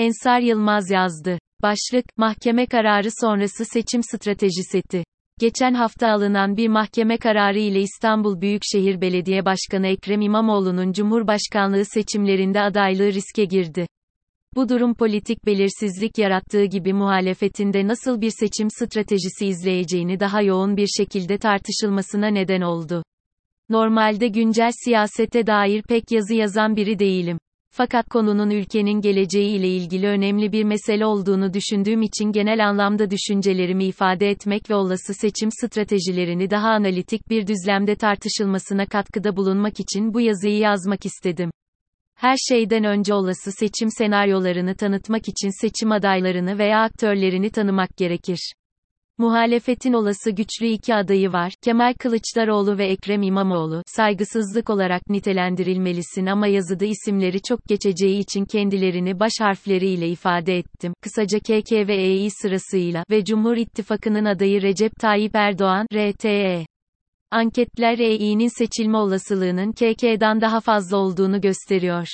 Ensar Yılmaz yazdı. Başlık, mahkeme kararı sonrası seçim strateji seti. Geçen hafta alınan bir mahkeme kararı ile İstanbul Büyükşehir Belediye Başkanı Ekrem İmamoğlu'nun Cumhurbaşkanlığı seçimlerinde adaylığı riske girdi. Bu durum politik belirsizlik yarattığı gibi muhalefetinde nasıl bir seçim stratejisi izleyeceğini daha yoğun bir şekilde tartışılmasına neden oldu. Normalde güncel siyasete dair pek yazı yazan biri değilim. Fakat konunun ülkenin geleceği ile ilgili önemli bir mesele olduğunu düşündüğüm için genel anlamda düşüncelerimi ifade etmek ve olası seçim stratejilerini daha analitik bir düzlemde tartışılmasına katkıda bulunmak için bu yazıyı yazmak istedim. Her şeyden önce olası seçim senaryolarını tanıtmak için seçim adaylarını veya aktörlerini tanımak gerekir. Muhalefetin olası güçlü iki adayı var, Kemal Kılıçdaroğlu ve Ekrem İmamoğlu, saygısızlık olarak nitelendirilmelisin ama yazıda isimleri çok geçeceği için kendilerini baş harfleriyle ifade ettim, kısaca KK ve Eİ sırasıyla ve Cumhur İttifakı'nın adayı Recep Tayyip Erdoğan, RTE. Anketler Eİ'nin seçilme olasılığının KK'dan daha fazla olduğunu gösteriyor.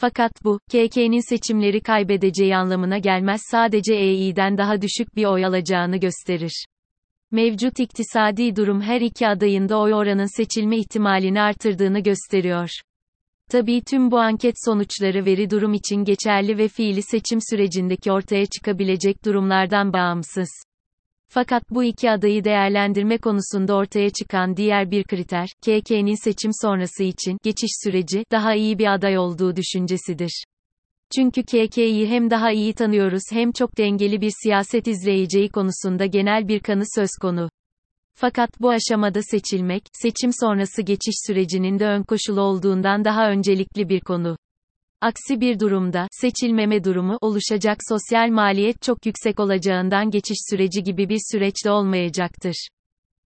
Fakat bu, KK'nin seçimleri kaybedeceği anlamına gelmez sadece Eİ'den daha düşük bir oy alacağını gösterir. Mevcut iktisadi durum her iki adayında oy oranın seçilme ihtimalini artırdığını gösteriyor. Tabii tüm bu anket sonuçları veri durum için geçerli ve fiili seçim sürecindeki ortaya çıkabilecek durumlardan bağımsız. Fakat bu iki adayı değerlendirme konusunda ortaya çıkan diğer bir kriter, KK'nin seçim sonrası için geçiş süreci daha iyi bir aday olduğu düşüncesidir. Çünkü KK'yi hem daha iyi tanıyoruz hem çok dengeli bir siyaset izleyeceği konusunda genel bir kanı söz konu. Fakat bu aşamada seçilmek, seçim sonrası geçiş sürecinin de ön koşulu olduğundan daha öncelikli bir konu. Aksi bir durumda, seçilmeme durumu, oluşacak sosyal maliyet çok yüksek olacağından geçiş süreci gibi bir süreçte olmayacaktır.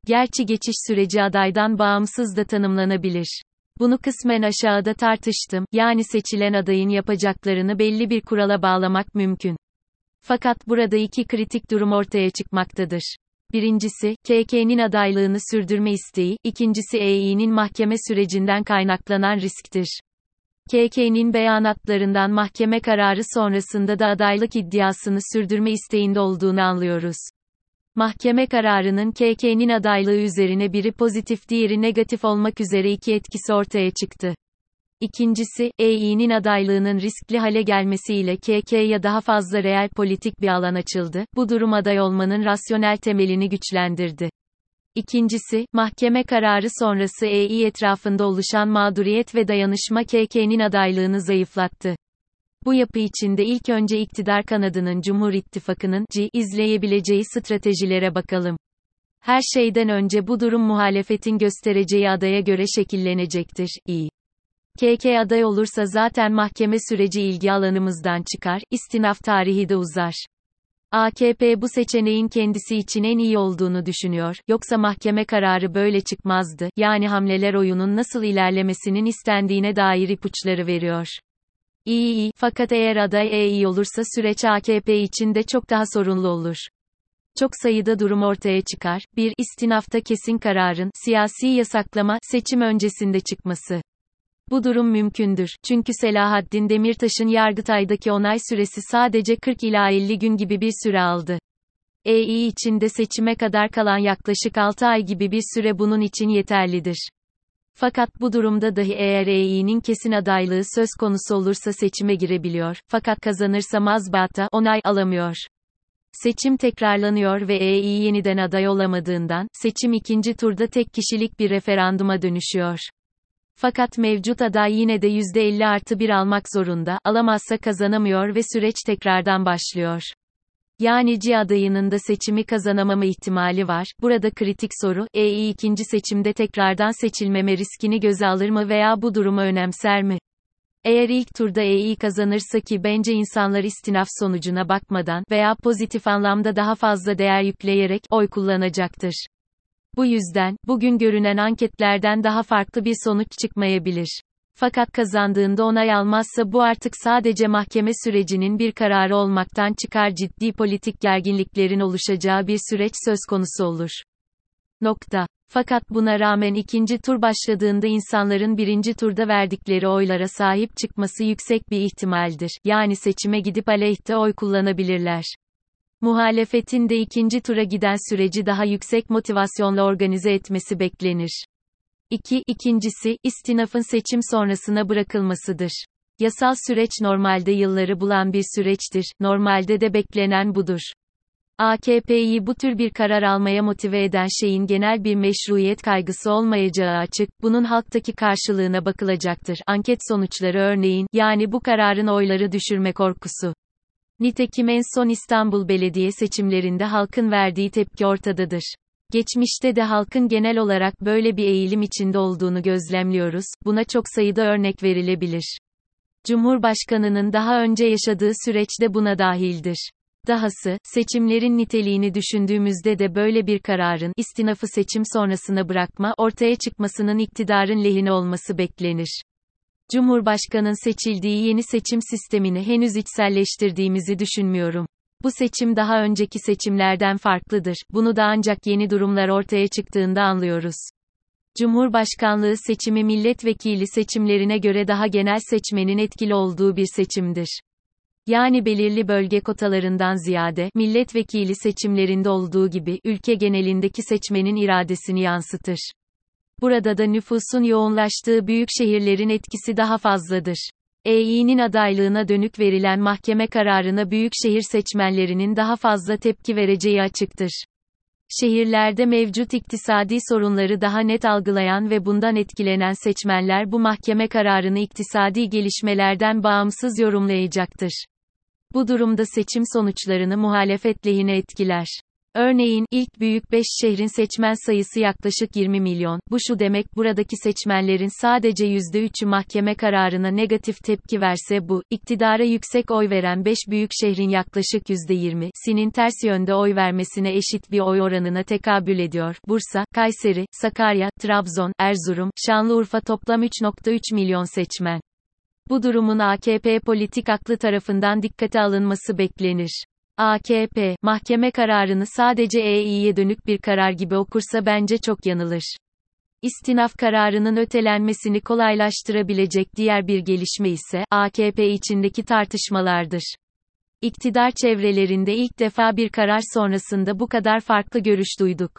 Gerçi geçiş süreci adaydan bağımsız da tanımlanabilir. Bunu kısmen aşağıda tartıştım, yani seçilen adayın yapacaklarını belli bir kurala bağlamak mümkün. Fakat burada iki kritik durum ortaya çıkmaktadır. Birincisi, KK'nin adaylığını sürdürme isteği, ikincisi Eİ'nin mahkeme sürecinden kaynaklanan risktir. KK'nin beyanatlarından mahkeme kararı sonrasında da adaylık iddiasını sürdürme isteğinde olduğunu anlıyoruz. Mahkeme kararının KK'nin adaylığı üzerine biri pozitif diğeri negatif olmak üzere iki etkisi ortaya çıktı. İkincisi, Eİ'nin adaylığının riskli hale gelmesiyle KK'ya daha fazla reel politik bir alan açıldı. Bu durum aday olmanın rasyonel temelini güçlendirdi. İkincisi, mahkeme kararı sonrası Eİ etrafında oluşan mağduriyet ve dayanışma KK'nin adaylığını zayıflattı. Bu yapı içinde ilk önce iktidar kanadının Cumhur İttifakı'nın C izleyebileceği stratejilere bakalım. Her şeyden önce bu durum muhalefetin göstereceği adaya göre şekillenecektir. İ. KK aday olursa zaten mahkeme süreci ilgi alanımızdan çıkar, istinaf tarihi de uzar. AKP bu seçeneğin kendisi için en iyi olduğunu düşünüyor, yoksa mahkeme kararı böyle çıkmazdı, yani hamleler oyunun nasıl ilerlemesinin istendiğine dair ipuçları veriyor. İyi iyi, fakat eğer aday iyi olursa süreç AKP için de çok daha sorunlu olur. Çok sayıda durum ortaya çıkar. 1. İstinafta kesin kararın, siyasi yasaklama, seçim öncesinde çıkması. Bu durum mümkündür. Çünkü Selahaddin Demirtaş'ın Yargıtay'daki onay süresi sadece 40 ila 50 gün gibi bir süre aldı. Eİ içinde seçime kadar kalan yaklaşık 6 ay gibi bir süre bunun için yeterlidir. Fakat bu durumda dahi eğer Eİ'nin kesin adaylığı söz konusu olursa seçime girebiliyor, fakat kazanırsa mazbaata onay alamıyor. Seçim tekrarlanıyor ve Eİ yeniden aday olamadığından, seçim ikinci turda tek kişilik bir referanduma dönüşüyor. Fakat mevcut aday yine de %50 artı 1 almak zorunda, alamazsa kazanamıyor ve süreç tekrardan başlıyor. Yani C adayının da seçimi kazanamama ihtimali var. Burada kritik soru, Eİ ikinci seçimde tekrardan seçilmeme riskini göze alır mı veya bu durumu önemser mi? Eğer ilk turda Eİ kazanırsa ki bence insanlar istinaf sonucuna bakmadan veya pozitif anlamda daha fazla değer yükleyerek oy kullanacaktır. Bu yüzden, bugün görünen anketlerden daha farklı bir sonuç çıkmayabilir. Fakat kazandığında onay almazsa bu artık sadece mahkeme sürecinin bir kararı olmaktan çıkar ciddi politik gerginliklerin oluşacağı bir süreç söz konusu olur. Nokta. Fakat buna rağmen ikinci tur başladığında insanların birinci turda verdikleri oylara sahip çıkması yüksek bir ihtimaldir. Yani seçime gidip aleyhte oy kullanabilirler. Muhalefetin de ikinci tura giden süreci daha yüksek motivasyonla organize etmesi beklenir. 2. İkincisi, istinafın seçim sonrasına bırakılmasıdır. Yasal süreç normalde yılları bulan bir süreçtir, normalde de beklenen budur. AKP'yi bu tür bir karar almaya motive eden şeyin genel bir meşruiyet kaygısı olmayacağı açık, bunun halktaki karşılığına bakılacaktır. Anket sonuçları örneğin, yani bu kararın oyları düşürme korkusu. Nitekim en son İstanbul Belediye seçimlerinde halkın verdiği tepki ortadadır. Geçmişte de halkın genel olarak böyle bir eğilim içinde olduğunu gözlemliyoruz, buna çok sayıda örnek verilebilir. Cumhurbaşkanının daha önce yaşadığı süreç de buna dahildir. Dahası, seçimlerin niteliğini düşündüğümüzde de böyle bir kararın, istinafı seçim sonrasına bırakma, ortaya çıkmasının iktidarın lehine olması beklenir. Cumhurbaşkanın seçildiği yeni seçim sistemini henüz içselleştirdiğimizi düşünmüyorum. Bu seçim daha önceki seçimlerden farklıdır. Bunu da ancak yeni durumlar ortaya çıktığında anlıyoruz. Cumhurbaşkanlığı seçimi milletvekili seçimlerine göre daha genel seçmenin etkili olduğu bir seçimdir. Yani belirli bölge kotalarından ziyade, milletvekili seçimlerinde olduğu gibi, ülke genelindeki seçmenin iradesini yansıtır. Burada da nüfusun yoğunlaştığı büyük şehirlerin etkisi daha fazladır. EY'nin adaylığına dönük verilen mahkeme kararına büyük şehir seçmenlerinin daha fazla tepki vereceği açıktır. Şehirlerde mevcut iktisadi sorunları daha net algılayan ve bundan etkilenen seçmenler bu mahkeme kararını iktisadi gelişmelerden bağımsız yorumlayacaktır. Bu durumda seçim sonuçlarını muhalefet lehine etkiler. Örneğin, ilk büyük 5 şehrin seçmen sayısı yaklaşık 20 milyon. Bu şu demek, buradaki seçmenlerin sadece %3'ü mahkeme kararına negatif tepki verse bu, iktidara yüksek oy veren 5 büyük şehrin yaklaşık %20'sinin ters yönde oy vermesine eşit bir oy oranına tekabül ediyor. Bursa, Kayseri, Sakarya, Trabzon, Erzurum, Şanlıurfa toplam 3.3 milyon seçmen. Bu durumun AKP politik aklı tarafından dikkate alınması beklenir. AKP, mahkeme kararını sadece Eİ'ye dönük bir karar gibi okursa bence çok yanılır. İstinaf kararının ötelenmesini kolaylaştırabilecek diğer bir gelişme ise, AKP içindeki tartışmalardır. İktidar çevrelerinde ilk defa bir karar sonrasında bu kadar farklı görüş duyduk.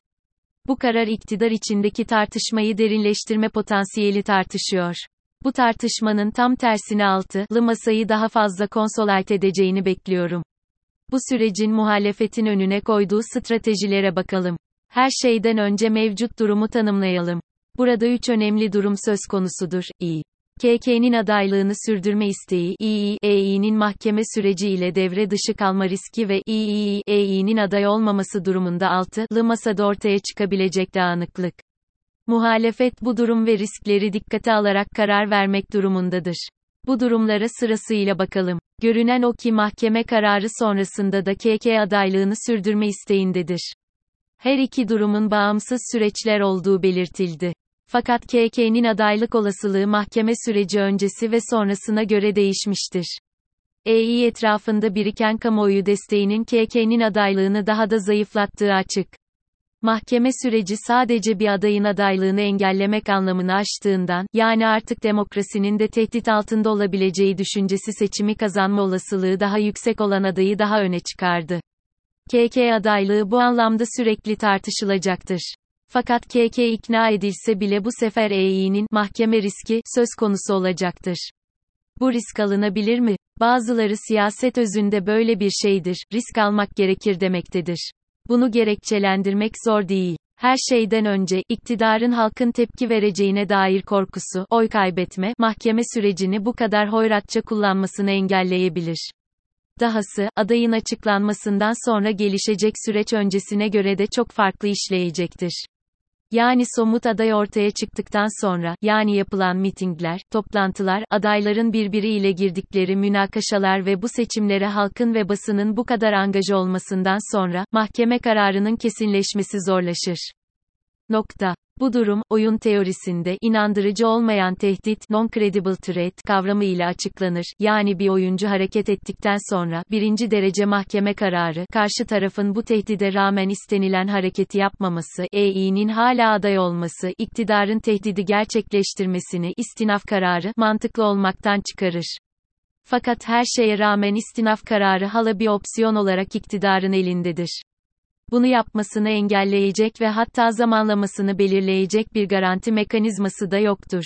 Bu karar iktidar içindeki tartışmayı derinleştirme potansiyeli tartışıyor. Bu tartışmanın tam tersine altılı masayı daha fazla konsolayt edeceğini bekliyorum. Bu sürecin muhalefetin önüne koyduğu stratejilere bakalım. Her şeyden önce mevcut durumu tanımlayalım. Burada üç önemli durum söz konusudur. İ. KK'nin adaylığını sürdürme isteği, İİEİ'nin mahkeme süreci ile devre dışı kalma riski ve İİEİ'nin aday olmaması durumunda altılı masada ortaya çıkabilecek dağınıklık. Muhalefet bu durum ve riskleri dikkate alarak karar vermek durumundadır. Bu durumlara sırasıyla bakalım. Görünen o ki mahkeme kararı sonrasında da KK adaylığını sürdürme isteğindedir. Her iki durumun bağımsız süreçler olduğu belirtildi. Fakat KK'nin adaylık olasılığı mahkeme süreci öncesi ve sonrasına göre değişmiştir. Eİ etrafında biriken kamuoyu desteğinin KK'nin adaylığını daha da zayıflattığı açık. Mahkeme süreci sadece bir adayın adaylığını engellemek anlamını aştığından, yani artık demokrasinin de tehdit altında olabileceği düşüncesi seçimi kazanma olasılığı daha yüksek olan adayı daha öne çıkardı. KK adaylığı bu anlamda sürekli tartışılacaktır. Fakat KK ikna edilse bile bu sefer Eİ'nin mahkeme riski söz konusu olacaktır. Bu risk alınabilir mi? Bazıları siyaset özünde böyle bir şeydir, risk almak gerekir demektedir. Bunu gerekçelendirmek zor değil. Her şeyden önce, iktidarın halkın tepki vereceğine dair korkusu, oy kaybetme, mahkeme sürecini bu kadar hoyratça kullanmasını engelleyebilir. Dahası, adayın açıklanmasından sonra gelişecek süreç öncesine göre de çok farklı işleyecektir. Yani somut aday ortaya çıktıktan sonra, yani yapılan mitingler, toplantılar, adayların birbiriyle girdikleri münakaşalar ve bu seçimlere halkın ve basının bu kadar angaj olmasından sonra, mahkeme kararının kesinleşmesi zorlaşır. Nokta. Bu durum, oyun teorisinde inandırıcı olmayan tehdit, non-credible threat kavramı ile açıklanır. Yani bir oyuncu hareket ettikten sonra, birinci derece mahkeme kararı, karşı tarafın bu tehdide rağmen istenilen hareketi yapmaması, Eİ'nin hala aday olması, iktidarın tehdidi gerçekleştirmesini, istinaf kararı, mantıklı olmaktan çıkarır. Fakat her şeye rağmen istinaf kararı hala bir opsiyon olarak iktidarın elindedir bunu yapmasını engelleyecek ve hatta zamanlamasını belirleyecek bir garanti mekanizması da yoktur.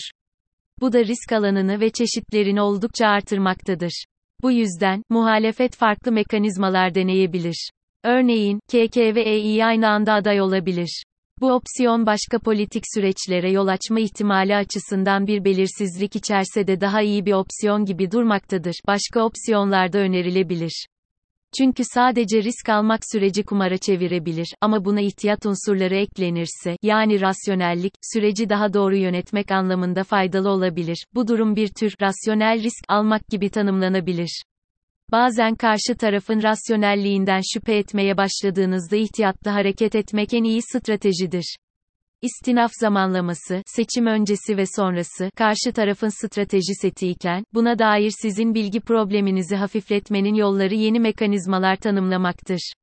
Bu da risk alanını ve çeşitlerini oldukça artırmaktadır. Bu yüzden, muhalefet farklı mekanizmalar deneyebilir. Örneğin, KK ve Eİ aynı anda aday olabilir. Bu opsiyon başka politik süreçlere yol açma ihtimali açısından bir belirsizlik içerse de daha iyi bir opsiyon gibi durmaktadır. Başka opsiyonlar da önerilebilir. Çünkü sadece risk almak süreci kumara çevirebilir ama buna ihtiyat unsurları eklenirse, yani rasyonellik, süreci daha doğru yönetmek anlamında faydalı olabilir. Bu durum bir tür rasyonel risk almak gibi tanımlanabilir. Bazen karşı tarafın rasyonelliğinden şüphe etmeye başladığınızda ihtiyatlı hareket etmek en iyi stratejidir. İstinaf zamanlaması, seçim öncesi ve sonrası, karşı tarafın strateji seti iken, buna dair sizin bilgi probleminizi hafifletmenin yolları yeni mekanizmalar tanımlamaktır.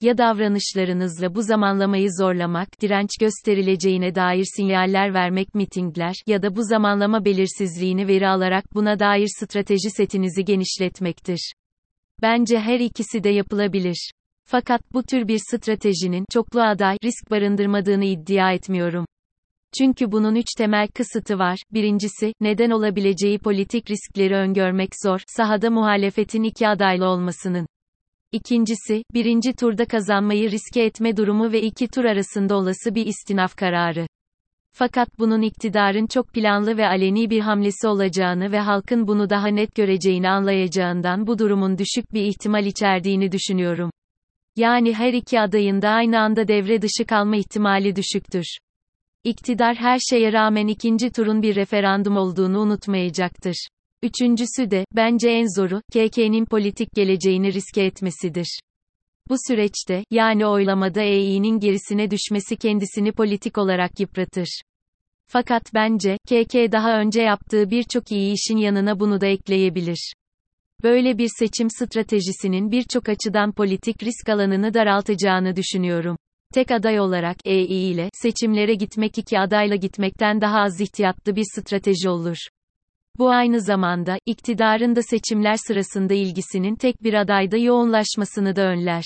Ya davranışlarınızla bu zamanlamayı zorlamak, direnç gösterileceğine dair sinyaller vermek mitingler, ya da bu zamanlama belirsizliğini veri alarak buna dair strateji setinizi genişletmektir. Bence her ikisi de yapılabilir. Fakat bu tür bir stratejinin çoklu aday risk barındırmadığını iddia etmiyorum. Çünkü bunun üç temel kısıtı var. Birincisi, neden olabileceği politik riskleri öngörmek zor, sahada muhalefetin iki adaylı olmasının. İkincisi, birinci turda kazanmayı riske etme durumu ve iki tur arasında olası bir istinaf kararı. Fakat bunun iktidarın çok planlı ve aleni bir hamlesi olacağını ve halkın bunu daha net göreceğini anlayacağından bu durumun düşük bir ihtimal içerdiğini düşünüyorum. Yani her iki adayın da aynı anda devre dışı kalma ihtimali düşüktür. İktidar her şeye rağmen ikinci turun bir referandum olduğunu unutmayacaktır. Üçüncüsü de, bence en zoru, KK'nin politik geleceğini riske etmesidir. Bu süreçte, yani oylamada Eİ'nin gerisine düşmesi kendisini politik olarak yıpratır. Fakat bence, KK daha önce yaptığı birçok iyi işin yanına bunu da ekleyebilir. Böyle bir seçim stratejisinin birçok açıdan politik risk alanını daraltacağını düşünüyorum. Tek aday olarak Eİ ile seçimlere gitmek iki adayla gitmekten daha az ihtiyatlı bir strateji olur. Bu aynı zamanda iktidarın da seçimler sırasında ilgisinin tek bir adayda yoğunlaşmasını da önler.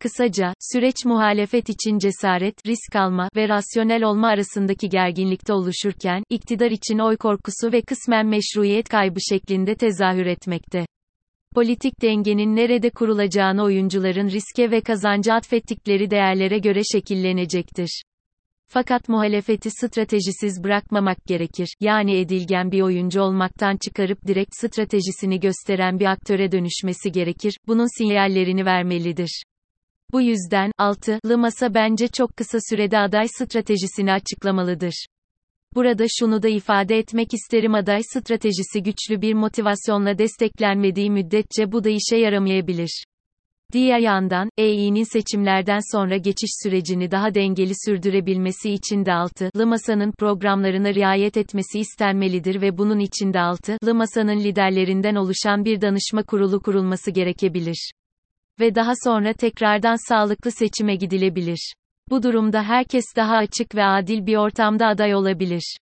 Kısaca, süreç muhalefet için cesaret, risk alma ve rasyonel olma arasındaki gerginlikte oluşurken, iktidar için oy korkusu ve kısmen meşruiyet kaybı şeklinde tezahür etmekte. Politik dengenin nerede kurulacağını oyuncuların riske ve kazanca atfettikleri değerlere göre şekillenecektir. Fakat muhalefeti stratejisiz bırakmamak gerekir. Yani edilgen bir oyuncu olmaktan çıkarıp direkt stratejisini gösteren bir aktöre dönüşmesi gerekir. Bunun sinyallerini vermelidir. Bu yüzden, altılı masa bence çok kısa sürede aday stratejisini açıklamalıdır. Burada şunu da ifade etmek isterim aday stratejisi güçlü bir motivasyonla desteklenmediği müddetçe bu da işe yaramayabilir. Diğer yandan, Eİ'nin seçimlerden sonra geçiş sürecini daha dengeli sürdürebilmesi için de altılı masanın programlarına riayet etmesi istenmelidir ve bunun için de altılı masanın liderlerinden oluşan bir danışma kurulu kurulması gerekebilir ve daha sonra tekrardan sağlıklı seçime gidilebilir. Bu durumda herkes daha açık ve adil bir ortamda aday olabilir.